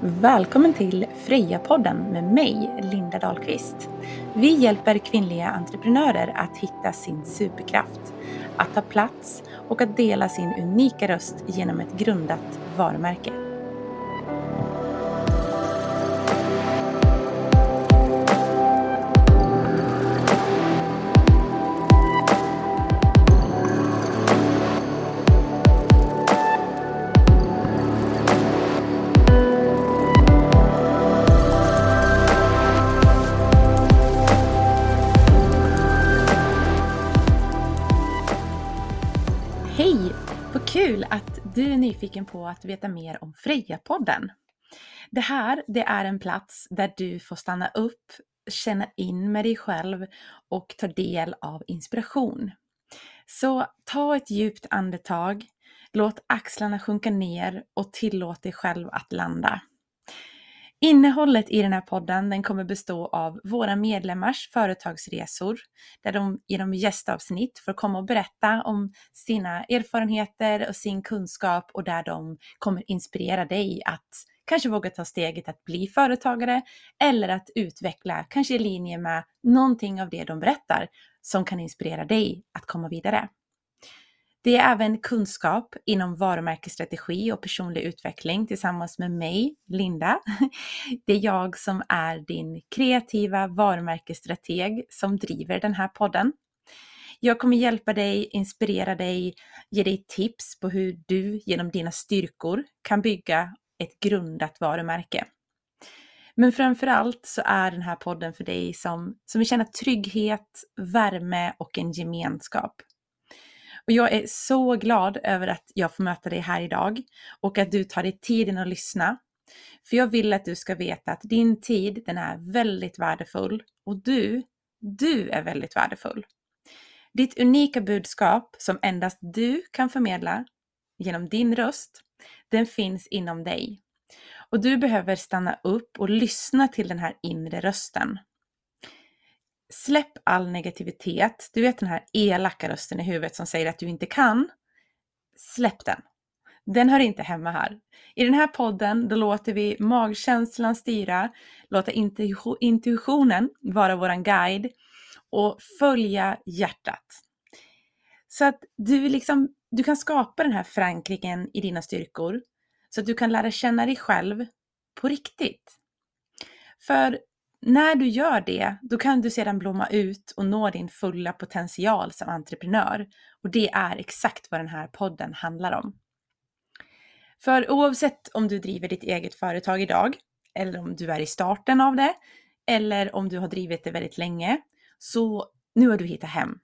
Välkommen till Freja-podden med mig, Linda Dahlqvist. Vi hjälper kvinnliga entreprenörer att hitta sin superkraft, att ta plats och att dela sin unika röst genom ett grundat varumärke. Hej! Vad kul att du är nyfiken på att veta mer om Freja-podden. Det här, det är en plats där du får stanna upp, känna in med dig själv och ta del av inspiration. Så ta ett djupt andetag, låt axlarna sjunka ner och tillåt dig själv att landa. Innehållet i den här podden den kommer bestå av våra medlemmars företagsresor där de genom gästavsnitt får komma och berätta om sina erfarenheter och sin kunskap och där de kommer inspirera dig att kanske våga ta steget att bli företagare eller att utveckla, kanske i linje med någonting av det de berättar som kan inspirera dig att komma vidare. Det är även kunskap inom varumärkesstrategi och personlig utveckling tillsammans med mig, Linda. Det är jag som är din kreativa varumärkesstrateg som driver den här podden. Jag kommer hjälpa dig, inspirera dig, ge dig tips på hur du genom dina styrkor kan bygga ett grundat varumärke. Men framför allt så är den här podden för dig som, som vill känna trygghet, värme och en gemenskap. Och jag är så glad över att jag får möta dig här idag och att du tar dig tiden att lyssna. För jag vill att du ska veta att din tid, den är väldigt värdefull och du, du är väldigt värdefull. Ditt unika budskap som endast du kan förmedla genom din röst, den finns inom dig. Och du behöver stanna upp och lyssna till den här inre rösten. Släpp all negativitet. Du vet den här elaka rösten i huvudet som säger att du inte kan. Släpp den. Den hör inte hemma här. I den här podden då låter vi magkänslan styra, låta intuitionen vara våran guide och följa hjärtat. Så att du, liksom, du kan skapa den här förankringen i dina styrkor så att du kan lära känna dig själv på riktigt. För när du gör det, då kan du sedan blomma ut och nå din fulla potential som entreprenör. Och det är exakt vad den här podden handlar om. För oavsett om du driver ditt eget företag idag, eller om du är i starten av det, eller om du har drivit det väldigt länge, så nu har du hittat hem.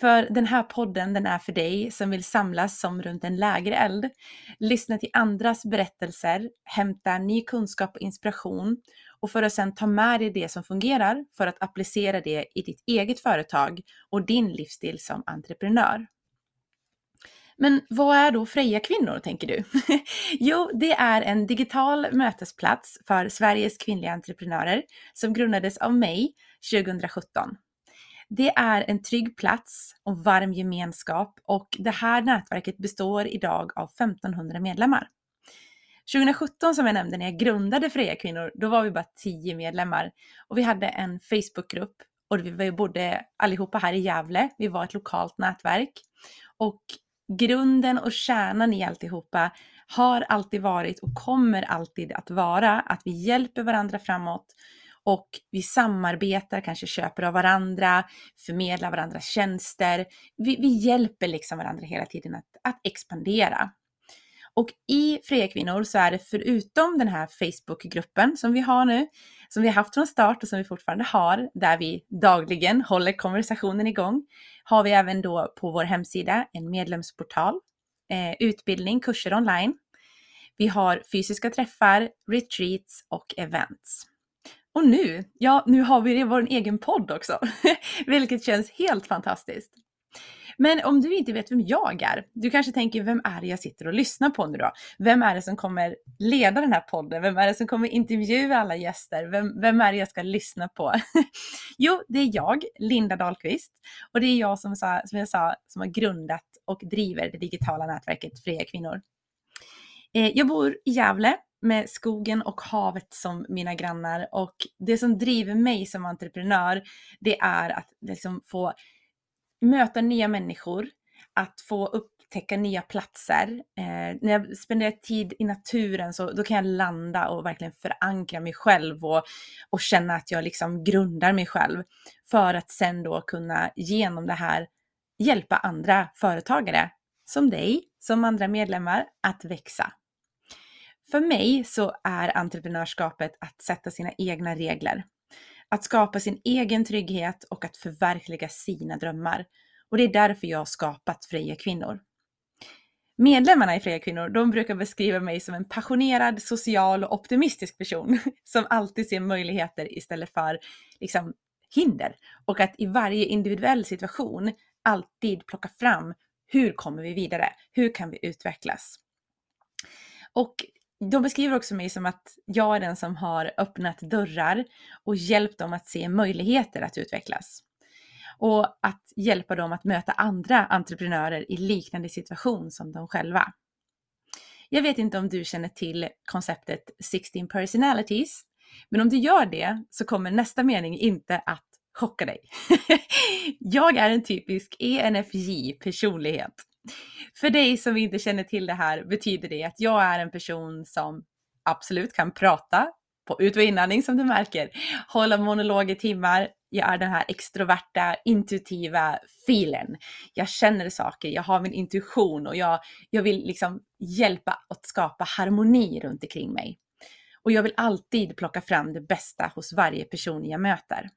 För den här podden den är för dig som vill samlas som runt en lägereld, lyssna till andras berättelser, hämta ny kunskap och inspiration och för att sedan ta med dig det som fungerar för att applicera det i ditt eget företag och din livsstil som entreprenör. Men vad är då Freja kvinnor tänker du? jo, det är en digital mötesplats för Sveriges kvinnliga entreprenörer som grundades av mig 2017. Det är en trygg plats och varm gemenskap och det här nätverket består idag av 1500 medlemmar. 2017 som jag nämnde när jag grundade Freja Kvinnor, då var vi bara 10 medlemmar och vi hade en Facebookgrupp och vi bodde allihopa här i Gävle. Vi var ett lokalt nätverk och grunden och kärnan i alltihopa har alltid varit och kommer alltid att vara att vi hjälper varandra framåt och vi samarbetar, kanske köper av varandra, förmedlar varandras tjänster. Vi, vi hjälper liksom varandra hela tiden att, att expandera. Och i Fria Kvinnor så är det förutom den här Facebookgruppen som vi har nu, som vi har haft från start och som vi fortfarande har, där vi dagligen håller konversationen igång, har vi även då på vår hemsida en medlemsportal, eh, utbildning, kurser online. Vi har fysiska träffar, retreats och events. Och nu, ja, nu har vi vår egen podd också, vilket känns helt fantastiskt. Men om du inte vet vem jag är, du kanske tänker vem är det jag sitter och lyssnar på nu då? Vem är det som kommer leda den här podden? Vem är det som kommer intervjua alla gäster? Vem, vem är det jag ska lyssna på? jo, det är jag, Linda Dahlqvist, och det är jag som, sa, som jag sa som har grundat och driver det digitala nätverket Fria Kvinnor. Eh, jag bor i Gävle med skogen och havet som mina grannar och det som driver mig som entreprenör det är att liksom få möta nya människor, att få upptäcka nya platser. Eh, när jag spenderar tid i naturen så då kan jag landa och verkligen förankra mig själv och, och känna att jag liksom grundar mig själv för att sen då kunna genom det här hjälpa andra företagare som dig, som andra medlemmar, att växa. För mig så är entreprenörskapet att sätta sina egna regler, att skapa sin egen trygghet och att förverkliga sina drömmar. Och det är därför jag har skapat Freja Kvinnor. Medlemmarna i Freja Kvinnor, de brukar beskriva mig som en passionerad, social och optimistisk person som alltid ser möjligheter istället för liksom, hinder. Och att i varje individuell situation alltid plocka fram hur kommer vi vidare? Hur kan vi utvecklas? Och de beskriver också mig som att jag är den som har öppnat dörrar och hjälpt dem att se möjligheter att utvecklas. Och att hjälpa dem att möta andra entreprenörer i liknande situation som de själva. Jag vet inte om du känner till konceptet 16 personalities, men om du gör det så kommer nästa mening inte att chocka dig. jag är en typisk ENFJ-personlighet. För dig som inte känner till det här betyder det att jag är en person som absolut kan prata på ut och inandning som du märker, hålla monolog i timmar. Jag är den här extroverta, intuitiva filen. Jag känner saker, jag har min intuition och jag, jag vill liksom hjälpa att skapa harmoni runt omkring mig. Och jag vill alltid plocka fram det bästa hos varje person jag möter.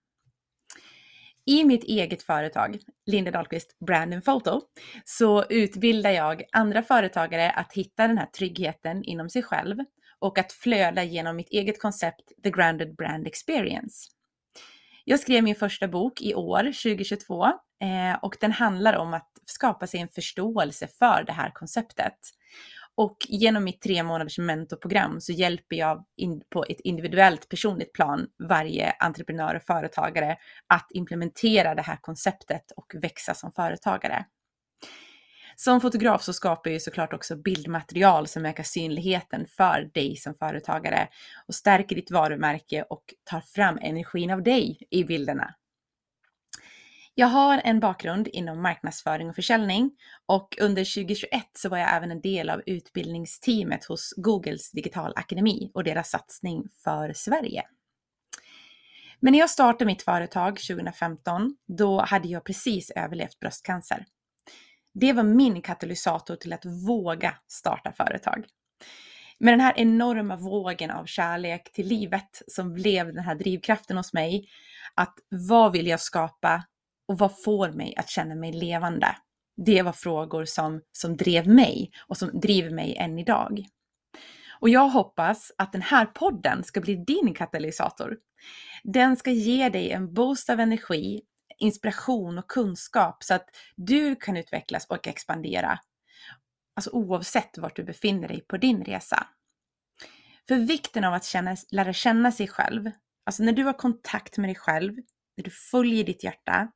I mitt eget företag, Linda Dahlqvist Brand and Photo, så utbildar jag andra företagare att hitta den här tryggheten inom sig själv och att flöda genom mitt eget koncept The Grounded Brand Experience. Jag skrev min första bok i år, 2022, eh, och den handlar om att skapa sig en förståelse för det här konceptet. Och genom mitt tre månaders mentorprogram så hjälper jag in på ett individuellt personligt plan varje entreprenör och företagare att implementera det här konceptet och växa som företagare. Som fotograf så skapar jag såklart också bildmaterial som ökar synligheten för dig som företagare och stärker ditt varumärke och tar fram energin av dig i bilderna. Jag har en bakgrund inom marknadsföring och försäljning och under 2021 så var jag även en del av utbildningsteamet hos Googles Digital Akademi och deras satsning för Sverige. Men när jag startade mitt företag 2015, då hade jag precis överlevt bröstcancer. Det var min katalysator till att våga starta företag. Med den här enorma vågen av kärlek till livet som blev den här drivkraften hos mig, att vad vill jag skapa och vad får mig att känna mig levande? Det var frågor som, som drev mig och som driver mig än idag. Och jag hoppas att den här podden ska bli din katalysator. Den ska ge dig en boost av energi, inspiration och kunskap så att du kan utvecklas och expandera. Alltså oavsett vart du befinner dig på din resa. För vikten av att känna, lära känna sig själv, alltså när du har kontakt med dig själv, när du följer ditt hjärta,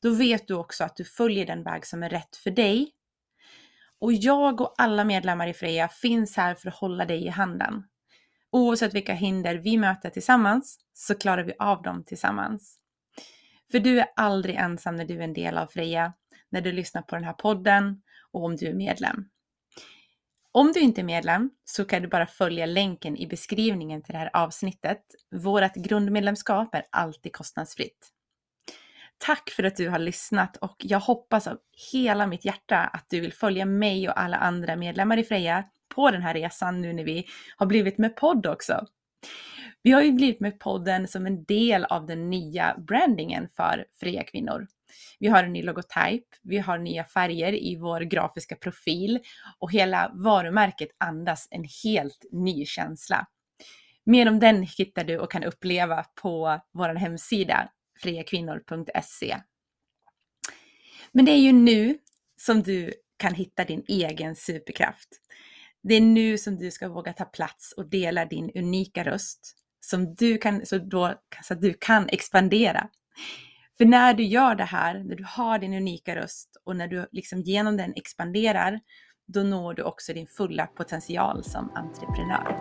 då vet du också att du följer den väg som är rätt för dig. Och jag och alla medlemmar i Freja finns här för att hålla dig i handen. Oavsett vilka hinder vi möter tillsammans så klarar vi av dem tillsammans. För du är aldrig ensam när du är en del av Freja, när du lyssnar på den här podden och om du är medlem. Om du inte är medlem så kan du bara följa länken i beskrivningen till det här avsnittet. Vårt grundmedlemskap är alltid kostnadsfritt. Tack för att du har lyssnat och jag hoppas av hela mitt hjärta att du vill följa mig och alla andra medlemmar i Freja på den här resan nu när vi har blivit med podd också. Vi har ju blivit med podden som en del av den nya brandingen för Freja kvinnor. Vi har en ny logotyp, vi har nya färger i vår grafiska profil och hela varumärket andas en helt ny känsla. Mer om den hittar du och kan uppleva på vår hemsida friakvinnor.se. Men det är ju nu som du kan hitta din egen superkraft. Det är nu som du ska våga ta plats och dela din unika röst som du kan, så, då, så att du kan expandera. För när du gör det här, när du har din unika röst och när du liksom genom den expanderar, då når du också din fulla potential som entreprenör.